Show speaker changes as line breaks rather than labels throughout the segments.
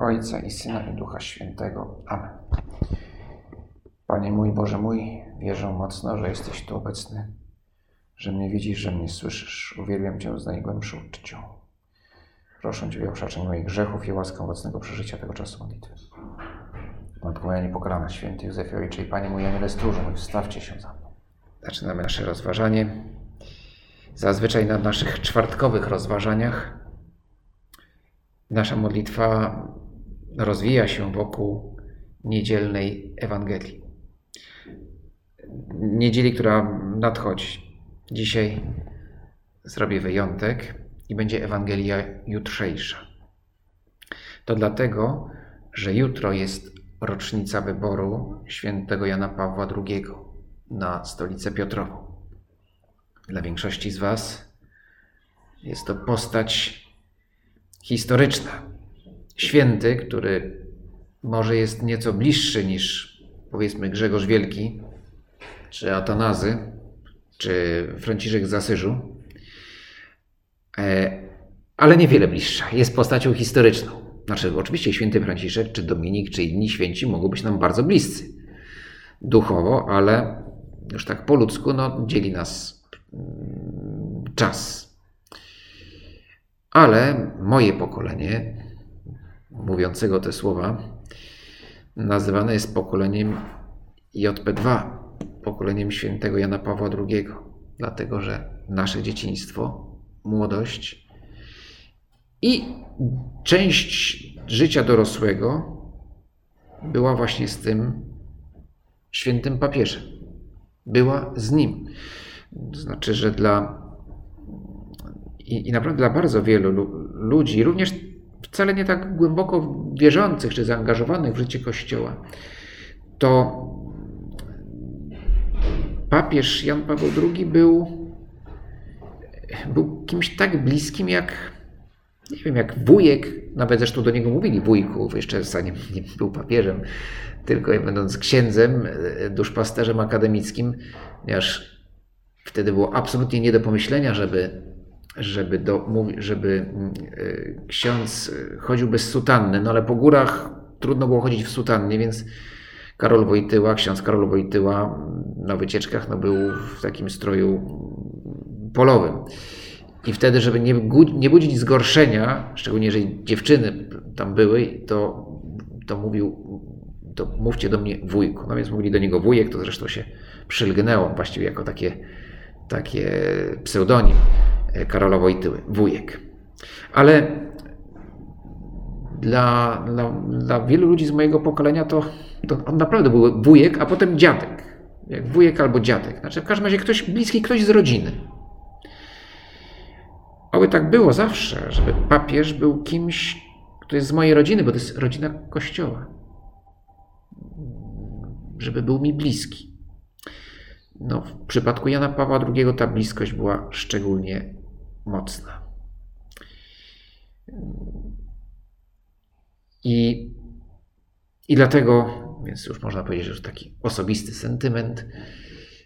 Ojca i Syna i Ducha Świętego. Amen. Panie mój, Boże mój, wierzę mocno, że jesteś tu obecny, że mnie widzisz, że mnie słyszysz. Uwielbiam Cię z najgłębszą uczcią. Proszę Ciebie o przebaczenie moich grzechów i łaskę obecnego przeżycia tego czasu modlitwy. Matko moja niepokalana, święty Józefie Ojcze i Panie mój Aniele Stróżu, wstawcie się za mną. Zaczynamy nasze rozważanie. Zazwyczaj na naszych czwartkowych rozważaniach nasza modlitwa rozwija się wokół niedzielnej Ewangelii. Niedzieli, która nadchodzi. Dzisiaj zrobię wyjątek i będzie Ewangelia jutrzejsza. To dlatego, że jutro jest rocznica wyboru świętego Jana Pawła II na stolicę Piotrową. Dla większości z Was jest to postać historyczna. Święty, który może jest nieco bliższy niż powiedzmy Grzegorz Wielki, czy Atanazy, czy Franciszek z Asyżu, e, ale niewiele bliższa. Jest postacią historyczną. Znaczy, oczywiście święty Franciszek, czy Dominik, czy inni święci mogą być nam bardzo bliscy duchowo, ale już tak po ludzku no, dzieli nas mm, czas. Ale moje pokolenie, mówiącego te słowa, nazywane jest pokoleniem JP2, pokoleniem świętego Jana Pawła II, dlatego że nasze dzieciństwo, młodość i część życia dorosłego była właśnie z tym świętym papieżem. Była z nim. To znaczy, że dla i, i naprawdę dla bardzo wielu ludzi, również wcale nie tak głęboko wierzących czy zaangażowanych w życie Kościoła, to papież Jan Paweł II był, był kimś tak bliskim jak, nie wiem, jak wujek, nawet zresztą do niego mówili wujku, jeszcze zanim nie był papieżem, tylko będąc księdzem, duszpasterzem akademickim, ponieważ wtedy było absolutnie nie do pomyślenia, żeby żeby, do, żeby mm, e, ksiądz chodził bez sutanny, no ale po górach trudno było chodzić w sutannie, więc Karol Wojtyła, ksiądz Karol Wojtyła na wycieczkach no, był w takim stroju polowym. I wtedy, żeby nie, nie budzić zgorszenia, szczególnie jeżeli dziewczyny tam były, to, to mówił, to mówcie do mnie wujku. No więc mówili do niego wujek, to zresztą się przylgnęło właściwie jako takie, takie pseudonim. Karola Wojtyły, wujek. Ale dla, dla, dla wielu ludzi z mojego pokolenia to, to on naprawdę był wujek, a potem dziadek. Jak wujek albo dziadek. Znaczy w każdym razie ktoś bliski, ktoś z rodziny. Aby tak było zawsze, żeby papież był kimś, kto jest z mojej rodziny, bo to jest rodzina Kościoła. Żeby był mi bliski. No, w przypadku Jana Pawła II ta bliskość była szczególnie mocna. I, I dlatego, więc już można powiedzieć, że już taki osobisty sentyment,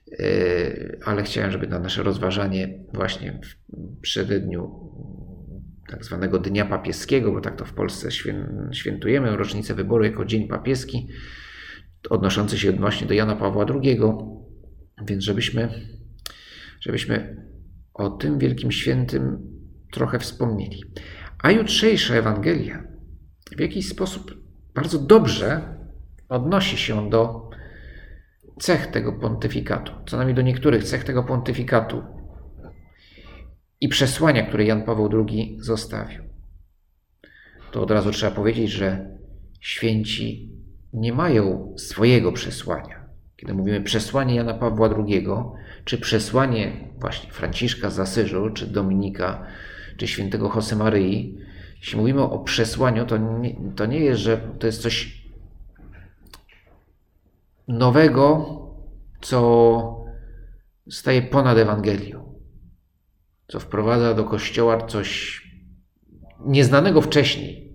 yy, ale chciałem, żeby na nasze rozważanie właśnie w przededniu tak zwanego Dnia Papieskiego, bo tak to w Polsce świętujemy rocznicę wyboru jako Dzień Papieski, odnoszący się właśnie do Jana Pawła II, więc żebyśmy, żebyśmy o tym wielkim świętym trochę wspomnieli. A jutrzejsza Ewangelia w jakiś sposób bardzo dobrze odnosi się do cech tego pontyfikatu, co najmniej do niektórych cech tego pontyfikatu i przesłania, które Jan Paweł II zostawił. To od razu trzeba powiedzieć, że święci nie mają swojego przesłania. Kiedy mówimy przesłanie Jana Pawła II, czy przesłanie właśnie Franciszka z Asyżu, czy Dominika, czy świętego Josemaryi, jeśli mówimy o przesłaniu, to nie, to nie jest, że to jest coś nowego, co staje ponad Ewangelią, co wprowadza do Kościoła coś nieznanego wcześniej.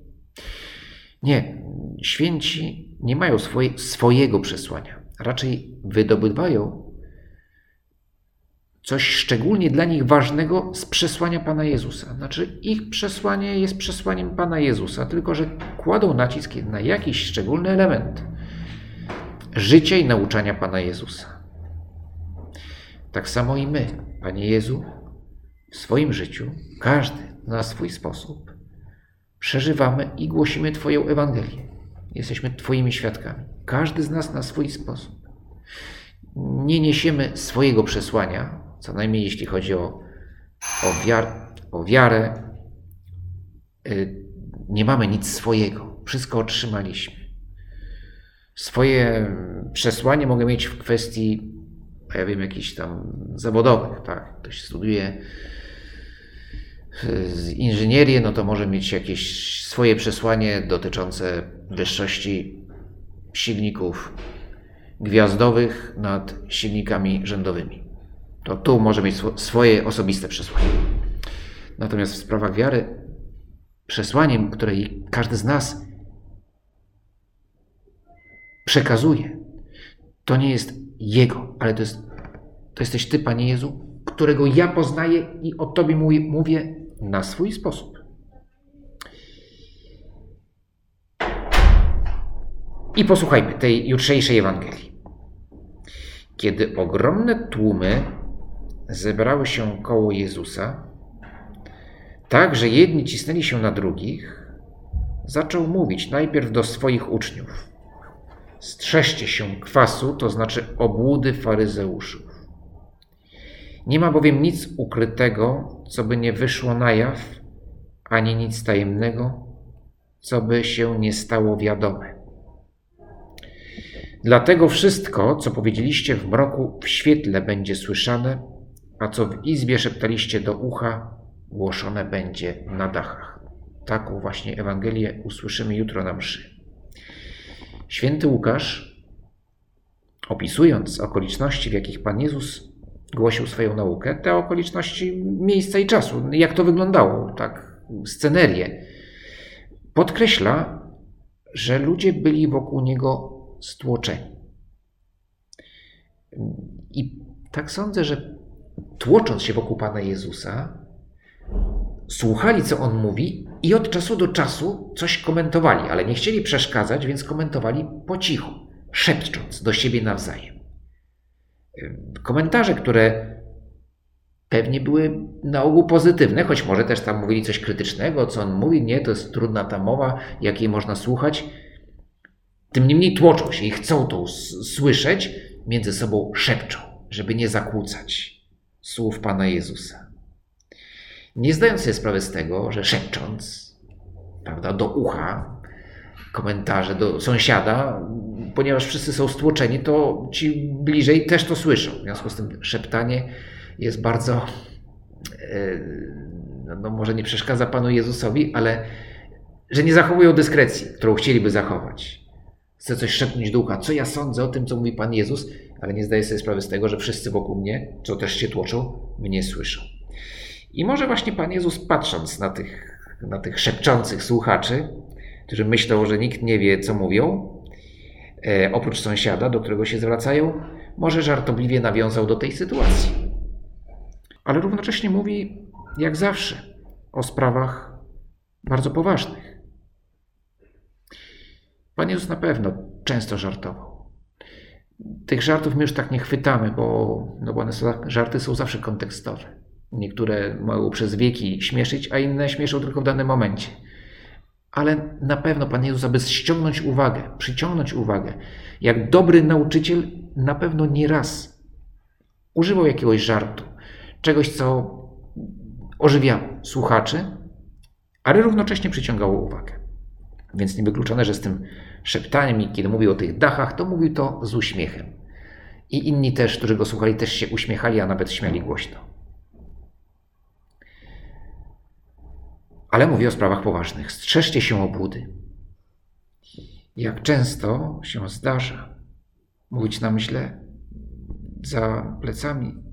Nie, święci nie mają swoje, swojego przesłania, raczej wydobywają coś szczególnie dla nich ważnego z przesłania Pana Jezusa. Znaczy, ich przesłanie jest przesłaniem Pana Jezusa, tylko że kładą nacisk na jakiś szczególny element życia i nauczania Pana Jezusa. Tak samo i my, Panie Jezu, w swoim życiu, każdy na swój sposób, przeżywamy i głosimy Twoją Ewangelię. Jesteśmy Twoimi świadkami. Każdy z nas na swój sposób. Nie niesiemy swojego przesłania, co najmniej jeśli chodzi o, o, wiar, o wiarę. Y, nie mamy nic swojego. Wszystko otrzymaliśmy. Swoje przesłanie mogę mieć w kwestii, ja wiem, jakichś tam zawodowych. Tak? Ktoś studiuje inżynierię, no to może mieć jakieś swoje przesłanie dotyczące wyższości silników gwiazdowych nad silnikami rzędowymi. To tu może mieć swoje osobiste przesłanie. Natomiast w sprawach wiary, przesłaniem, które każdy z nas przekazuje, to nie jest Jego, ale to, jest, to jesteś Ty, Panie Jezu, którego ja poznaję i o Tobie mówię na swój sposób. I posłuchajmy tej jutrzejszej Ewangelii. Kiedy ogromne tłumy zebrały się koło Jezusa, tak, że jedni cisnęli się na drugich, zaczął mówić najpierw do swoich uczniów: Strzeżcie się kwasu, to znaczy obłudy faryzeuszów. Nie ma bowiem nic ukrytego, co by nie wyszło na jaw, ani nic tajemnego, co by się nie stało wiadome. Dlatego wszystko, co powiedzieliście w mroku, w świetle będzie słyszane, a co w izbie szeptaliście do ucha, głoszone będzie na dachach. Taką właśnie Ewangelię usłyszymy jutro na mszy. Święty Łukasz, opisując okoliczności, w jakich Pan Jezus głosił swoją naukę, te okoliczności miejsca i czasu, jak to wyglądało, tak, scenerię, podkreśla, że ludzie byli wokół niego stłoczeni. I tak sądzę, że tłocząc się wokół Pana Jezusa, słuchali, co On mówi i od czasu do czasu coś komentowali, ale nie chcieli przeszkadzać, więc komentowali po cichu, szepcząc do siebie nawzajem. Komentarze, które pewnie były na ogół pozytywne, choć może też tam mówili coś krytycznego, co on mówi, nie, to jest trudna ta mowa, jakiej można słuchać. Tym niemniej tłoczą się i chcą to słyszeć, między sobą szepczą, żeby nie zakłócać słów Pana Jezusa. Nie zdając sobie sprawy z tego, że szepcząc, prawda, do ucha, komentarze do sąsiada, ponieważ wszyscy są stłoczeni, to ci bliżej też to słyszą. W związku z tym szeptanie jest bardzo, e, no, no może nie przeszkadza Panu Jezusowi, ale że nie zachowują dyskrecji, którą chcieliby zachować. Chcę coś szepnąć do ucha, co ja sądzę o tym, co mówi Pan Jezus, ale nie zdaję sobie sprawy z tego, że wszyscy wokół mnie, co też się tłoczą, mnie słyszą. I może właśnie Pan Jezus, patrząc na tych, na tych szepczących słuchaczy, którzy myślą, że nikt nie wie, co mówią, oprócz sąsiada, do którego się zwracają, może żartobliwie nawiązał do tej sytuacji. Ale równocześnie mówi, jak zawsze, o sprawach bardzo poważnych. Pan Jezus na pewno często żartował. Tych żartów my już tak nie chwytamy, bo, no bo one są, żarty są zawsze kontekstowe. Niektóre mogą przez wieki śmieszyć, a inne śmieszą tylko w danym momencie. Ale na pewno Pan Jezus, aby ściągnąć uwagę, przyciągnąć uwagę, jak dobry nauczyciel, na pewno nie raz używał jakiegoś żartu, czegoś, co ożywiało słuchaczy, ale równocześnie przyciągało uwagę. Więc niewykluczone, że z tym szeptaniem, kiedy mówił o tych dachach, to mówił to z uśmiechem. I inni też, którzy go słuchali, też się uśmiechali, a nawet śmiali głośno. Ale mówi o sprawach poważnych. Strzeżcie się obłudy. Jak często się zdarza mówić nam źle za plecami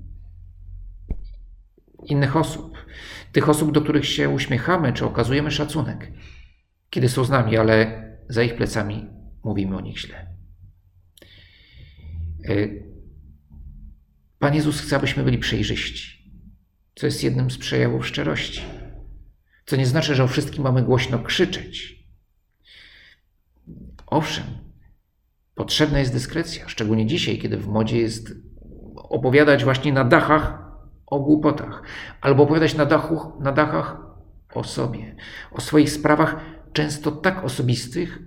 innych osób, tych osób, do których się uśmiechamy czy okazujemy szacunek, kiedy są z nami, ale za ich plecami mówimy o nich źle. E, Pan Jezus chce, abyśmy byli przejrzyści, co jest jednym z przejawów szczerości. Co nie znaczy, że o wszystkim mamy głośno krzyczeć. Owszem, potrzebna jest dyskrecja, szczególnie dzisiaj, kiedy w modzie jest opowiadać właśnie na dachach o głupotach, albo opowiadać na, dachu, na dachach o sobie, o swoich sprawach, często tak osobistych,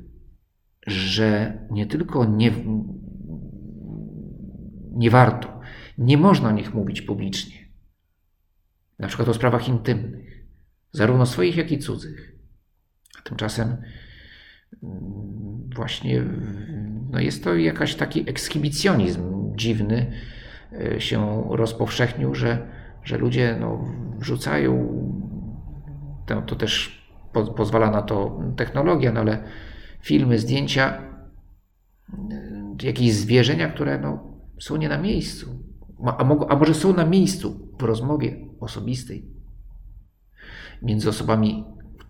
że nie tylko nie, nie warto, nie można o nich mówić publicznie. Na przykład o sprawach intymnych, zarówno swoich, jak i cudzych. A tymczasem mm, właśnie no jest to jakaś taki ekshibicjonizm dziwny e, się rozpowszechnił, że, że ludzie no, wrzucają, to, to też po, pozwala na to technologia, no ale filmy, zdjęcia, e, jakieś zwierzenia, które no, są nie na miejscu. A, a może są na miejscu w rozmowie osobistej między osobami,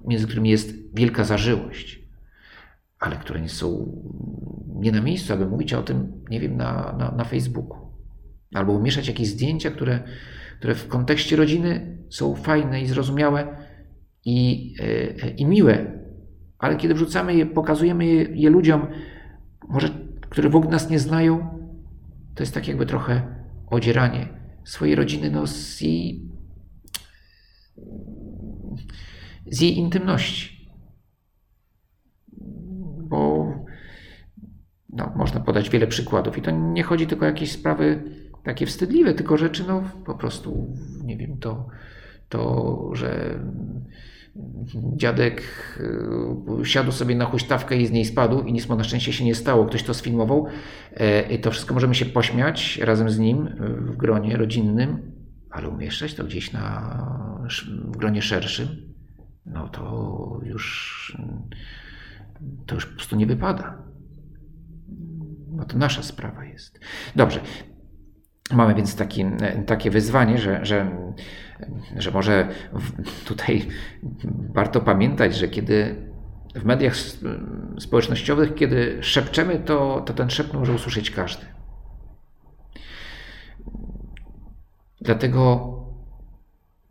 między którymi jest wielka zażyłość, ale które nie są nie na miejscu, aby mówić o tym, nie wiem, na, na, na Facebooku. Albo umieszczać jakieś zdjęcia, które, które w kontekście rodziny są fajne i zrozumiałe i, e, i miłe, ale kiedy wrzucamy je, pokazujemy je, je ludziom, może, które w ogóle nas nie znają, to jest tak jakby trochę odzieranie swojej rodziny no, z, jej, z jej intymności. Bo no, można podać wiele przykładów i to nie chodzi tylko o jakieś sprawy takie wstydliwe, tylko rzeczy no, po prostu, nie wiem, to, to że dziadek y, siadł sobie na huśtawkę i z niej spadł i nic mu na szczęście się nie stało. Ktoś to sfilmował. E, I to wszystko możemy się pośmiać razem z nim w gronie rodzinnym, ale umieszczać to gdzieś na, w gronie szerszym, no to już, to już po prostu nie wypada. No to nasza sprawa jest. Dobrze. Mamy więc taki, takie wyzwanie, że, że że może tutaj warto pamiętać, że kiedy w mediach społecznościowych, kiedy szepczemy, to, to ten szept może usłyszeć każdy. Dlatego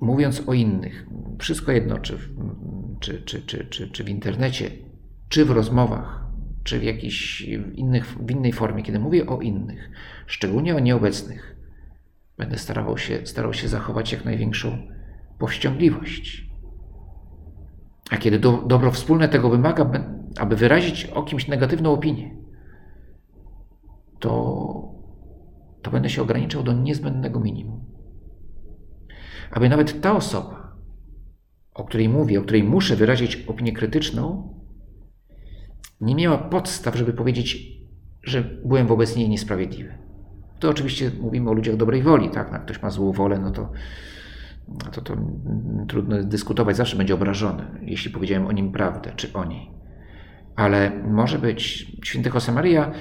mówiąc o innych, wszystko jedno, czy w, czy, czy, czy, czy, czy w internecie, czy w rozmowach, czy w jakiejś innych, w innej formie, kiedy mówię o innych, szczególnie o nieobecnych, Będę starał się, starał się zachować jak największą powściągliwość. A kiedy do, dobro wspólne tego wymaga, aby wyrazić o kimś negatywną opinię, to, to będę się ograniczał do niezbędnego minimum. Aby nawet ta osoba, o której mówię, o której muszę wyrazić opinię krytyczną, nie miała podstaw, żeby powiedzieć, że byłem wobec niej niesprawiedliwy. To oczywiście mówimy o ludziach dobrej woli, tak? Jak ktoś ma złą wolę, no to, no to, to trudno dyskutować, zawsze będzie obrażony, jeśli powiedziałem o nim prawdę, czy o niej. Ale może być, święty Josemaria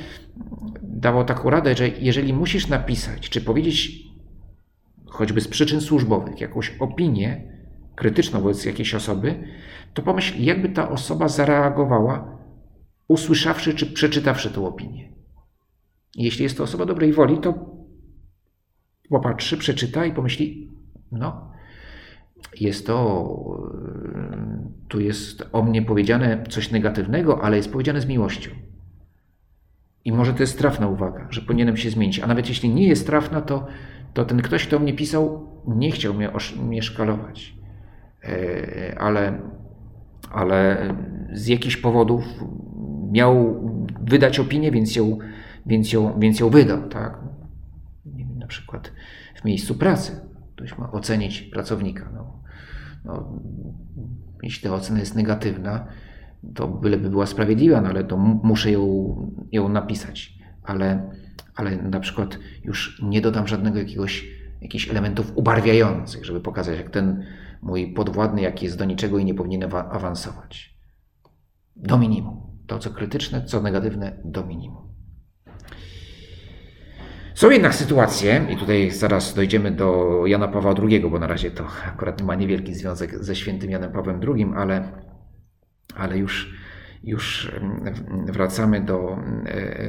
dało taką radę, że jeżeli musisz napisać, czy powiedzieć choćby z przyczyn służbowych jakąś opinię krytyczną wobec jakiejś osoby, to pomyśl, jakby ta osoba zareagowała, usłyszawszy czy przeczytawszy tę opinię. Jeśli jest to osoba dobrej woli, to popatrzy, przeczyta i pomyśli, no, jest to, tu jest o mnie powiedziane coś negatywnego, ale jest powiedziane z miłością. I może to jest trafna uwaga, że powinienem się zmienić. A nawet jeśli nie jest trafna, to, to ten ktoś, kto mnie pisał, nie chciał mnie, mnie szkalować. E, ale, ale z jakichś powodów miał wydać opinię, więc ją więc ją, więc ją wydał. Tak? Nie wiem, na przykład w miejscu pracy ktoś ma ocenić pracownika. No, no, jeśli ta ocena jest negatywna, to byleby była sprawiedliwa, no ale to muszę ją, ją napisać. Ale, ale na przykład już nie dodam żadnego jakiegoś, jakichś elementów ubarwiających, żeby pokazać, jak ten mój podwładny, jaki jest do niczego i nie powinien awansować. Do minimum. To, co krytyczne, co negatywne, do minimum. Są jednak sytuacje, i tutaj zaraz dojdziemy do Jana Pawła II, bo na razie to akurat ma niewielki związek ze świętym Janem Pawłem II, ale, ale już, już wracamy do,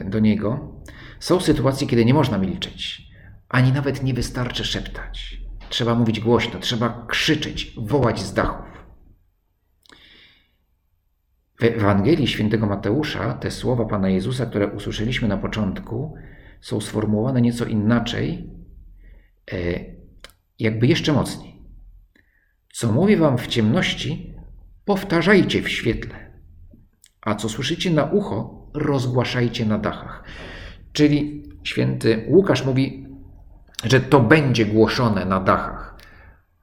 do niego. Są sytuacje, kiedy nie można milczeć, ani nawet nie wystarczy szeptać. Trzeba mówić głośno, trzeba krzyczeć, wołać z dachów. W Ewangelii świętego Mateusza te słowa Pana Jezusa, które usłyszeliśmy na początku, są sformułowane nieco inaczej, e, jakby jeszcze mocniej. Co mówię wam w ciemności, powtarzajcie w świetle, a co słyszycie na ucho, rozgłaszajcie na dachach. Czyli święty Łukasz mówi, że to będzie głoszone na dachach,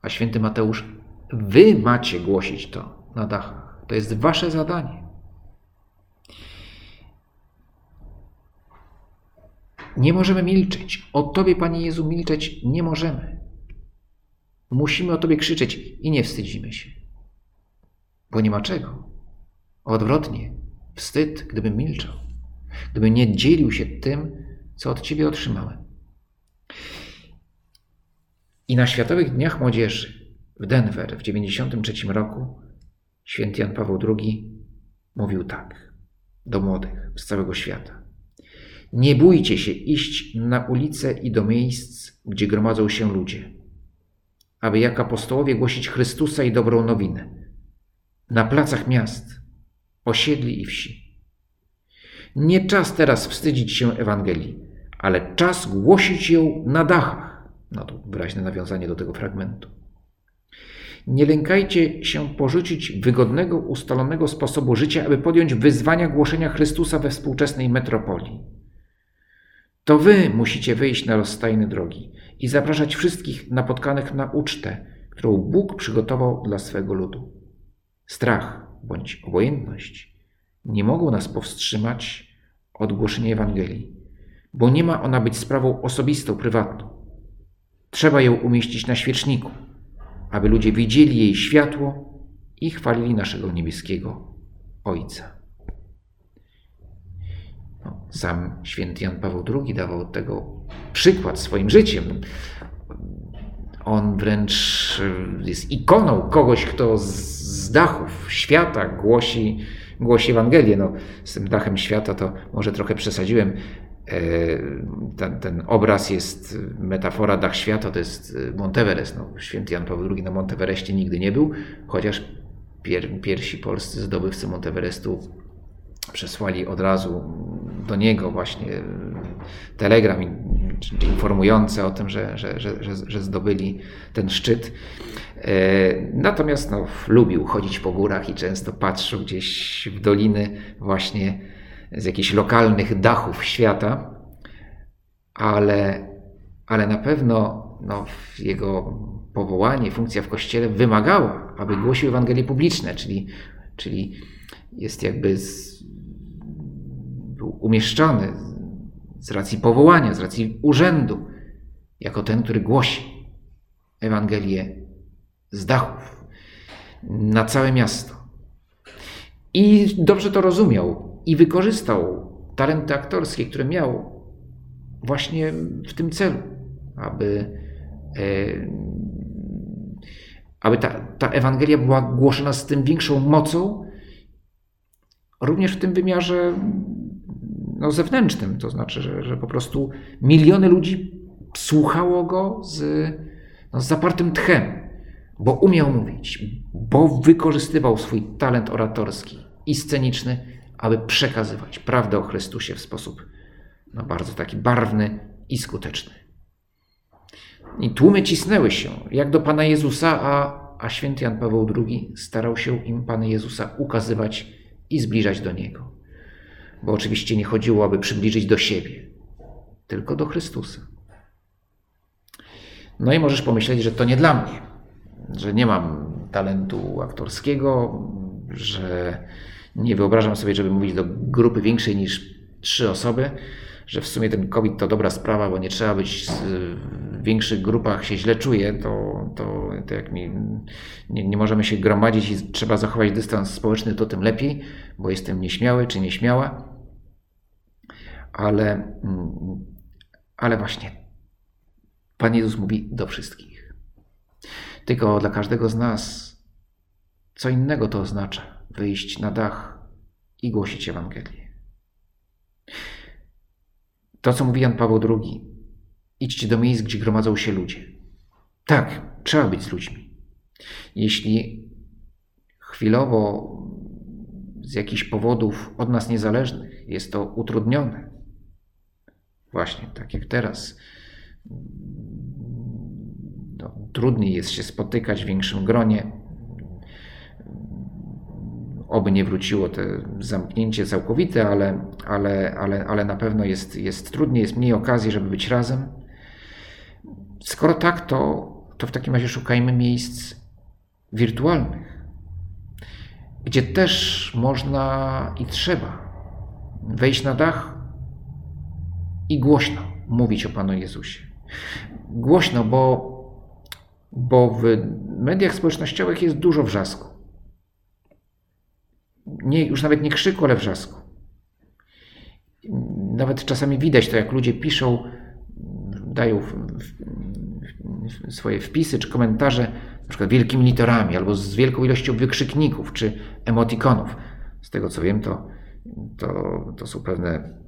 a święty Mateusz, wy macie głosić to na dachach. To jest wasze zadanie. Nie możemy milczeć. O Tobie, Panie Jezu, milczeć nie możemy. Musimy o Tobie krzyczeć i nie wstydzimy się. Bo nie ma czego. Odwrotnie, wstyd, gdybym milczał, gdybym nie dzielił się tym, co od Ciebie otrzymałem. I na Światowych Dniach Młodzieży w Denver w 1993 roku święty Jan Paweł II mówił tak do młodych z całego świata. Nie bójcie się iść na ulice i do miejsc, gdzie gromadzą się ludzie, aby jak apostołowie głosić Chrystusa i dobrą nowinę. Na placach miast, osiedli i wsi. Nie czas teraz wstydzić się Ewangelii, ale czas głosić ją na dachach. No to wyraźne nawiązanie do tego fragmentu. Nie lękajcie się porzucić wygodnego, ustalonego sposobu życia, aby podjąć wyzwania głoszenia Chrystusa we współczesnej metropolii. To wy musicie wyjść na rozstajne drogi i zapraszać wszystkich napotkanych na ucztę, którą Bóg przygotował dla swego ludu. Strach bądź obojętność nie mogą nas powstrzymać od głoszenia Ewangelii, bo nie ma ona być sprawą osobistą, prywatną. Trzeba ją umieścić na świeczniku, aby ludzie widzieli jej światło i chwalili naszego niebieskiego Ojca. No, sam święty Jan Paweł II dawał tego przykład swoim życiem. On wręcz jest ikoną kogoś, kto z dachów świata głosi, głosi Ewangelię. No, z tym dachem świata to może trochę przesadziłem. E, ten, ten, obraz jest metafora dach świata, to jest Monteverest. No, święty Jan Paweł II na Monteverestie nigdy nie był, chociaż pier, pierwsi polscy zdobywcy Monteverestu przesłali od razu do niego właśnie telegram informujący o tym, że, że, że, że zdobyli ten szczyt. E, natomiast no, lubił chodzić po górach i często patrzył gdzieś w doliny właśnie z jakichś lokalnych dachów świata, ale, ale na pewno no, jego powołanie, funkcja w kościele wymagała, aby głosił Ewangelię publiczne, czyli, czyli jest jakby z, umieszczony z racji powołania, z racji urzędu, jako ten, który głosi Ewangelię z dachów na całe miasto. I dobrze to rozumiał i wykorzystał talenty aktorskie, które miał właśnie w tym celu, aby, e, aby ta, ta Ewangelia była głoszona z tym większą mocą, również w tym wymiarze no, zewnętrznym, to znaczy, że, że po prostu miliony ludzi słuchało go z, no, z zapartym tchem, bo umiał mówić, bo wykorzystywał swój talent oratorski i sceniczny, aby przekazywać prawdę o Chrystusie w sposób no, bardzo taki barwny i skuteczny. I tłumy cisnęły się, jak do Pana Jezusa, a, a święty Jan Paweł II starał się im Pana Jezusa ukazywać i zbliżać do Niego bo oczywiście nie chodziło, aby przybliżyć do siebie, tylko do Chrystusa. No i możesz pomyśleć, że to nie dla mnie, że nie mam talentu aktorskiego, że nie wyobrażam sobie, żeby mówić do grupy większej niż trzy osoby, że w sumie ten COVID to dobra sprawa, bo nie trzeba być w większych grupach, się źle czuję, to, to, to jak mi nie, nie możemy się gromadzić i trzeba zachować dystans społeczny, to tym lepiej, bo jestem nieśmiały czy nieśmiała ale, mm, ale właśnie Pan Jezus mówi do wszystkich. Tylko dla każdego z nas co innego to oznacza wyjść na dach i głosić Ewangelię. To, co mówi Jan Paweł II, idźcie do miejsc, gdzie gromadzą się ludzie. Tak, trzeba być z ludźmi. Jeśli chwilowo z jakichś powodów od nas niezależnych jest to utrudnione, właśnie tak jak teraz, no, trudniej jest się spotykać w większym gronie, oby nie wróciło to zamknięcie całkowite, ale, ale, ale, ale na pewno jest, jest trudniej, jest mniej okazji, żeby być razem. Skoro tak, to, to w takim razie szukajmy miejsc wirtualnych, gdzie też można i trzeba wejść na dach i głośno mówić o Panu Jezusie. Głośno, bo, bo w mediach społecznościowych jest dużo wrzasku nie, już nawet nie krzyku, ale wrzasku. Nawet czasami widać to, jak ludzie piszą, dają w, w, swoje wpisy czy komentarze, na przykład wielkimi literami, albo z wielką ilością wykrzykników czy emotikonów. Z tego co wiem, to, to, to są pewne,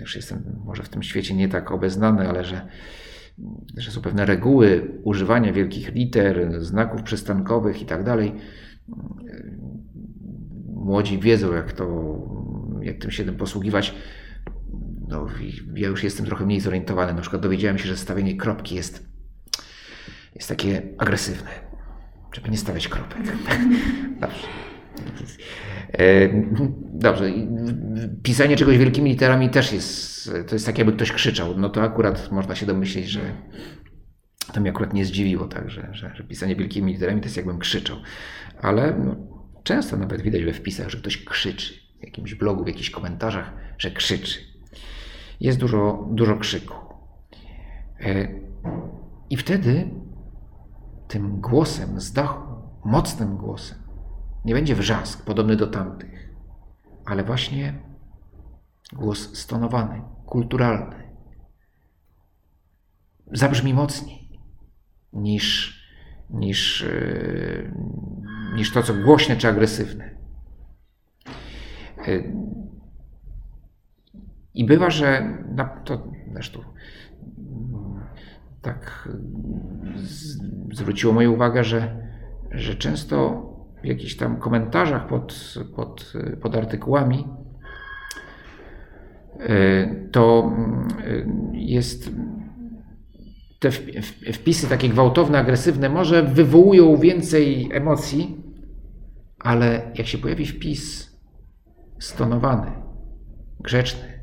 już jestem może w tym świecie nie tak obeznany, ale że, że są pewne reguły używania wielkich liter, znaków przystankowych i tak dalej młodzi wiedzą, jak to, jak tym się tym posługiwać. No, ja już jestem trochę mniej zorientowany. Na przykład dowiedziałem się, że stawienie kropki jest, jest takie agresywne. Żeby nie stawiać kropek. Dobrze. E, dobrze. Pisanie czegoś wielkimi literami też jest, to jest tak jakby ktoś krzyczał. No to akurat można się domyśleć, że to mnie akurat nie zdziwiło, tak, że, że, że pisanie wielkimi literami to jest jakbym krzyczał. Ale no, Często nawet widać we wpisach, że ktoś krzyczy, w jakimś blogu, w jakichś komentarzach, że krzyczy. Jest dużo, dużo krzyku. E, I wtedy tym głosem z dachu, mocnym głosem, nie będzie wrzask podobny do tamtych, ale właśnie głos stonowany, kulturalny. Zabrzmi mocniej niż, niż, e, niż to, co głośne czy agresywne. Y, I bywa, że na, to zresztą tak zwróciło moją uwagę, że, że często w jakichś tam komentarzach pod, pod, pod artykułami y, to y, jest te wpisy takie gwałtowne, agresywne może wywołują więcej emocji, ale jak się pojawi wpis stonowany, grzeczny,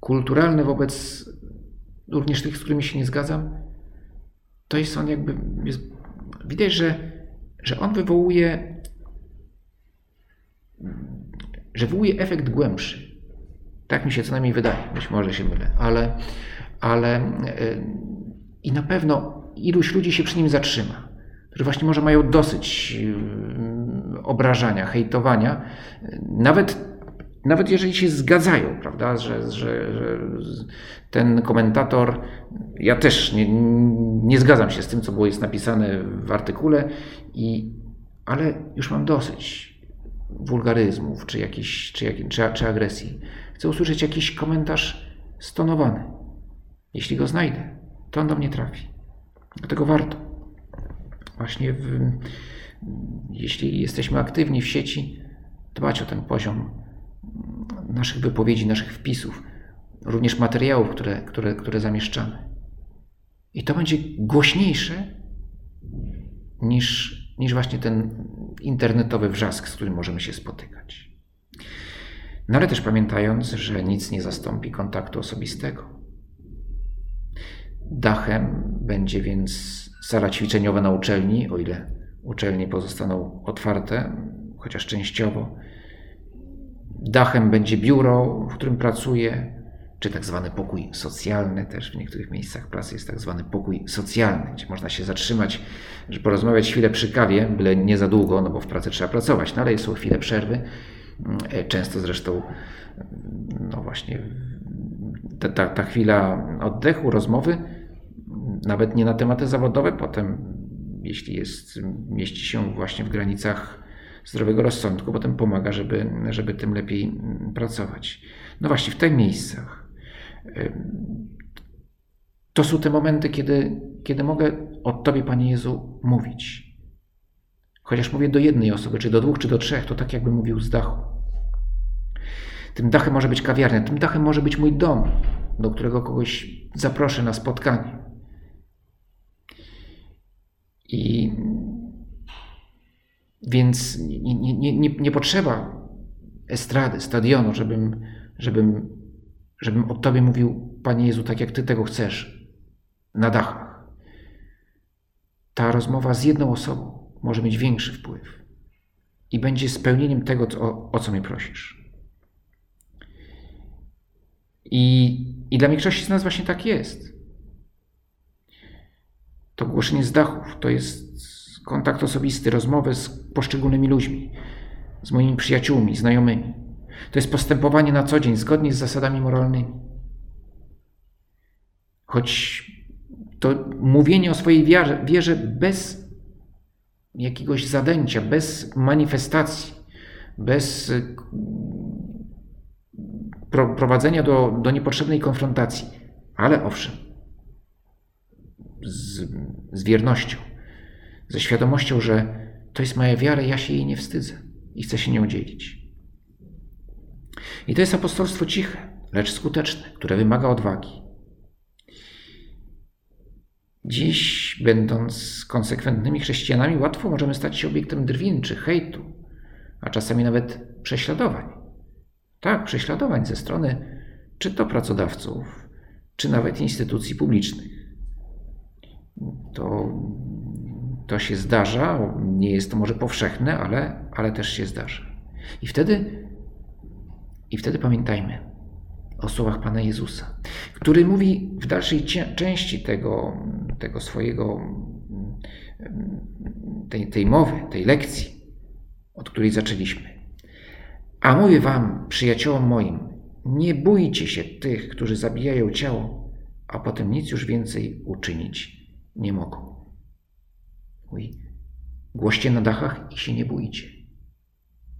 kulturalny wobec również tych, z którymi się nie zgadzam, to jest on jakby. Jest, widać, że, że on wywołuje, że wywołuje efekt głębszy. Tak mi się co najmniej wydaje. Być może się mylę, ale, ale e, i na pewno iluś ludzi się przy nim zatrzyma, którzy właśnie może mają dosyć yy, obrażania, hejtowania, nawet nawet jeżeli się zgadzają, prawda, że, że, że, ten komentator, ja też nie, nie, zgadzam się z tym, co było jest napisane w artykule, i, ale już mam dosyć wulgaryzmów, czy, jakiś, czy, czy, czy agresji. Chcę usłyszeć jakiś komentarz stonowany, jeśli go znajdę to on do mnie trafi. Dlatego warto. Właśnie w, jeśli jesteśmy aktywni w sieci, dbać o ten poziom naszych wypowiedzi, naszych wpisów, również materiałów, które, które, które zamieszczamy. I to będzie głośniejsze niż, niż właśnie ten internetowy wrzask, z którym możemy się spotykać. No ale też pamiętając, że nic nie zastąpi kontaktu osobistego. Dachem będzie więc sala ćwiczeniowa na uczelni, o ile uczelnie pozostaną otwarte, chociaż częściowo. Dachem będzie biuro, w którym pracuję, czy tak zwany pokój socjalny, też w niektórych miejscach pracy jest tak zwany pokój socjalny, gdzie można się zatrzymać, żeby porozmawiać chwilę przy kawie, byle nie za długo, no bo w pracy trzeba pracować, no ale są chwile przerwy, często zresztą, no właśnie, ta, ta, ta chwila oddechu, rozmowy, nawet nie na tematy zawodowe, potem, jeśli jest, mieści się właśnie w granicach zdrowego rozsądku, potem pomaga, żeby, żeby tym lepiej pracować. No właśnie, w tych miejscach To są te momenty, kiedy, kiedy mogę o Tobie, Panie Jezu, mówić. Chociaż mówię do jednej osoby, czy do dwóch, czy do trzech, to tak jakby mówił z dachu. Tym dachem może być kawiarnia, tym dachem może być mój dom, do którego kogoś zaproszę na spotkanie. I więc nie, nie, nie, nie potrzeba estrady, stadionu, żebym, żebym, żebym o Tobie mówił, Panie Jezu, tak jak Ty tego chcesz, na dachach. Ta rozmowa z jedną osobą może mieć większy wpływ i będzie spełnieniem tego, o, o co mnie prosisz. I, I dla większości z nas właśnie tak jest. To głoszenie z dachów to jest kontakt osobisty, rozmowy z poszczególnymi ludźmi, z moimi przyjaciółmi, znajomymi. To jest postępowanie na co dzień zgodnie z zasadami moralnymi. Choć to mówienie o swojej wierze, wierze bez jakiegoś zadęcia, bez manifestacji, bez prowadzenia do, do niepotrzebnej konfrontacji, ale owszem, z, z wiernością, ze świadomością, że to jest moja wiara, ja się jej nie wstydzę i chcę się nią dzielić. I to jest apostolstwo ciche, lecz skuteczne, które wymaga odwagi. Dziś, będąc konsekwentnymi chrześcijanami, łatwo możemy stać się obiektem drwin czy hejtu, a czasami nawet prześladowań. Tak, prześladowań ze strony czy to pracodawców, czy nawet instytucji publicznych. To, to się zdarza, nie jest to może powszechne, ale, ale też się zdarza. I wtedy, I wtedy pamiętajmy o słowach Pana Jezusa, który mówi w dalszej części tego, tego swojego, tej, tej mowy, tej lekcji, od której zaczęliśmy. A mówię wam, przyjaciołom moim, nie bójcie się tych, którzy zabijają ciało, a potem nic już więcej uczynić nie mogą. Mówi, głoście na dachach i się nie bójcie.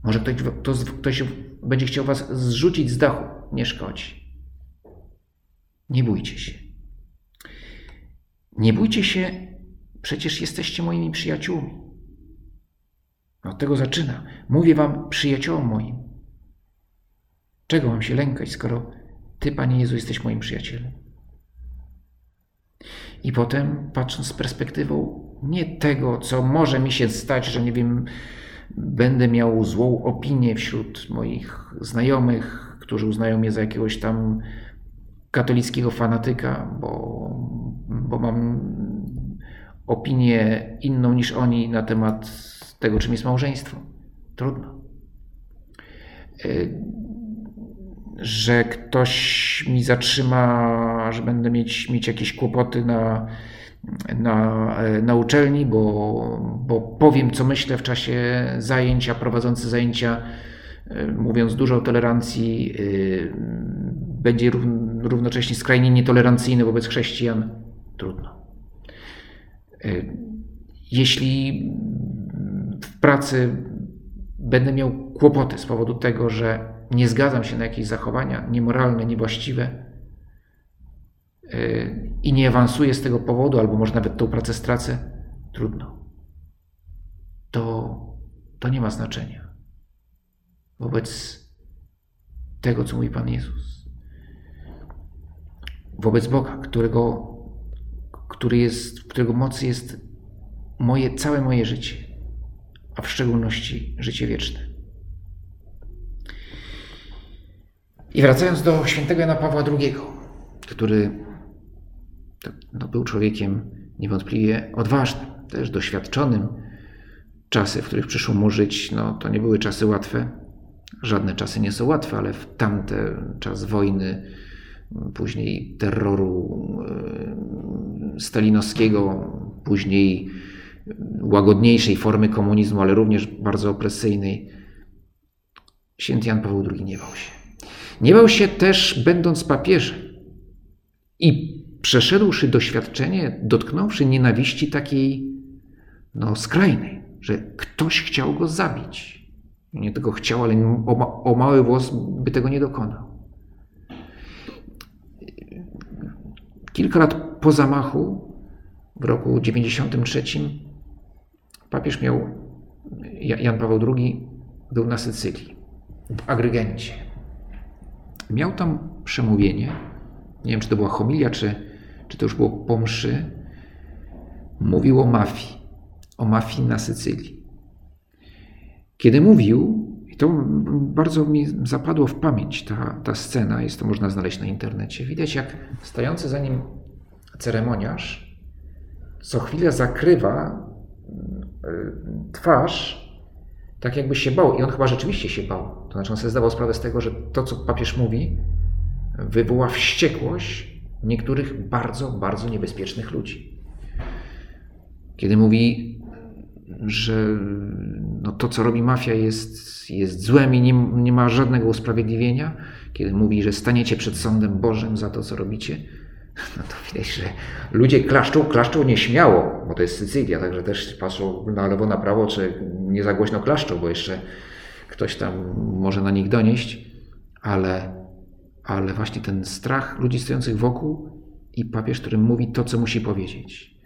Może ktoś, ktoś, będzie chciał was zrzucić z dachu, nie szkodzi. Nie bójcie się. Nie bójcie się, przecież jesteście moimi przyjaciółmi. Od tego zaczyna. Mówię wam, przyjaciołom moim, Czego mam się lękać, skoro Ty, Panie Jezu, jesteś moim przyjacielem? I potem, patrząc z perspektywą nie tego, co może mi się stać, że nie wiem, będę miał złą opinię wśród moich znajomych, którzy uznają mnie za jakiegoś tam katolickiego fanatyka, bo, bo mam opinię inną niż oni na temat tego, czym jest małżeństwo. Trudno że ktoś mi zatrzyma, że będę mieć, mieć jakieś kłopoty na, na, na uczelni, bo, bo powiem, co myślę w czasie zajęcia, prowadzący zajęcia, e, mówiąc dużo o tolerancji, e, będzie równocześnie skrajnie nietolerancyjny wobec chrześcijan. Trudno. E, jeśli w pracy będę miał kłopoty z powodu tego, że nie zgadzam się na jakieś zachowania niemoralne, niewłaściwe yy, i nie awansuję z tego powodu, albo może nawet tą pracę stracę, trudno. To, to nie ma znaczenia wobec tego, co mówi Pan Jezus. Wobec Boga, którego, który jest, którego mocy jest moje, całe moje życie, a w szczególności życie wieczne. I wracając do świętego Jana Pawła II, który no, był człowiekiem niewątpliwie odważnym, też doświadczonym. Czasy, w których przyszło mu żyć, no, to nie były czasy łatwe. Żadne czasy nie są łatwe, ale w tamte czas wojny, później terroru e, stalinowskiego, później łagodniejszej formy komunizmu, ale również bardzo opresyjnej, święty Jan Paweł II nie bał się. Nie bał się też, będąc papieżem i przeszedłszy doświadczenie, dotknąwszy nienawiści takiej no, skrajnej, że ktoś chciał go zabić. Nie tego chciał, ale o, o mały włos by tego nie dokonał. Kilka lat po zamachu w roku 93 papież miał, Jan Paweł II był na Sycylii, w Agrygencie. Miał tam przemówienie, nie wiem czy to była homilia, czy, czy to już było po mszy, mówił o mafii, o mafii na Sycylii. Kiedy mówił, i to bardzo mi zapadło w pamięć ta, ta scena, jest to można znaleźć na internecie. Widać, jak stojący za nim ceremoniarz co chwilę zakrywa y, twarz, tak jakby się bał. I on chyba rzeczywiście się bał. To znaczy, on sobie zdawał sprawę z tego, że to, co papież mówi, wywoła wściekłość niektórych bardzo, bardzo niebezpiecznych ludzi. Kiedy mówi, że no to, co robi mafia, jest, jest złem i nie, nie ma żadnego usprawiedliwienia, kiedy mówi, że staniecie przed sądem Bożym za to, co robicie, no to widać, że ludzie klaszczą, klaszczą nieśmiało, bo to jest Sycylia, także też patrzą na lewo, na prawo, czy nie za głośno klaszczą, bo jeszcze ktoś tam może na nich donieść, ale, ale właśnie ten strach ludzi stojących wokół i papież, który mówi to, co musi powiedzieć.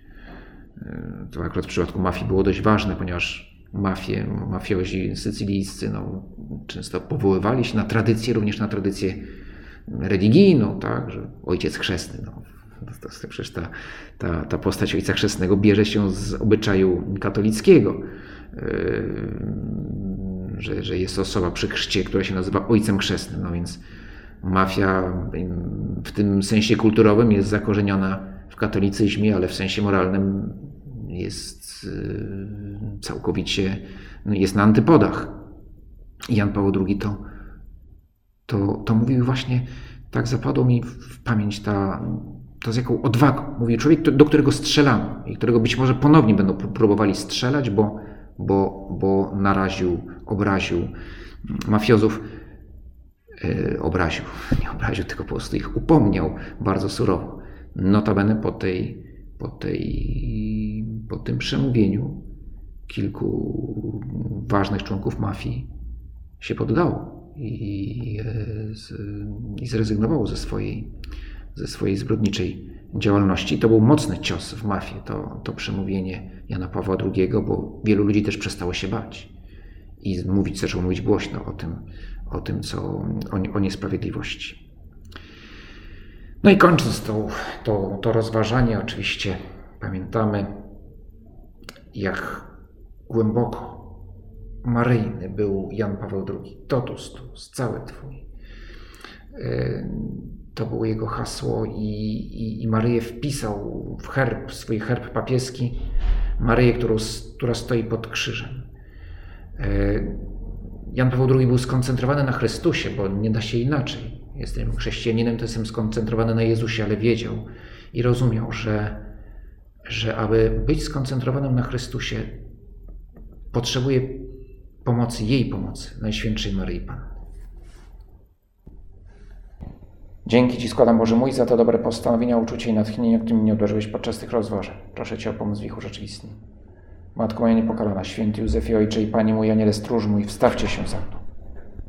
To akurat w przypadku mafii było dość ważne, ponieważ mafie, mafiozi sycylijscy no, często powoływali się na tradycję, również na tradycję religijną, tak, że ojciec chrzestny, no, to, to przecież ta, ta, ta postać ojca chrzestnego bierze się z obyczaju katolickiego, yy, że, że jest osoba przy chrzcie, która się nazywa ojcem chrzestnym, no więc mafia w tym sensie kulturowym jest zakorzeniona w katolicyzmie, ale w sensie moralnym jest yy, całkowicie, no jest na antypodach. Jan Paweł II to, to, to mówił właśnie, tak zapadło mi w pamięć ta, to z jaką odwagą. Mówił człowiek, do którego strzelano i którego być może ponownie będą próbowali strzelać, bo, bo, bo naraził, obraził mafiozów. Yy, obraził, nie obraził, tylko po prostu ich upomniał bardzo surowo. Notabene po, tej, po, tej, po tym przemówieniu kilku ważnych członków mafii się poddało i, i zrezygnowało ze swojej, ze swojej zbrodniczej działalności. To był mocny cios w mafię, to, to przemówienie Jana Pawła II, bo wielu ludzi też przestało się bać i mówić, zaczął mówić głośno o tym, o tym co, o, o niesprawiedliwości. No i kończąc to, to, to rozważanie, oczywiście pamiętamy, jak głęboko maryjny był Jan Paweł II. Totus tuus, cały Twój. E, to było jego hasło i, i, i Maryję wpisał w herb, swój herb papieski, Maryję, którą, która stoi pod krzyżem. E, Jan Paweł II był skoncentrowany na Chrystusie, bo nie da się inaczej. Jestem chrześcijaninem, to jestem skoncentrowany na Jezusie, ale wiedział i rozumiał, że, że aby być skoncentrowanym na Chrystusie, potrzebuje pomocy, jej pomocy, Najświętszej Maryi Panny. Dzięki Ci składam, Boże mój, za to dobre postanowienia, uczucie i natchnienie, którym mnie obdarzyłeś podczas tych rozważań. Proszę Cię o pomoc w ich urzeczywistnieniu. Matko moja niepokalana, święty Józefie Ojcze i Panie mój, Aniele stróż mój, wstawcie się za mną.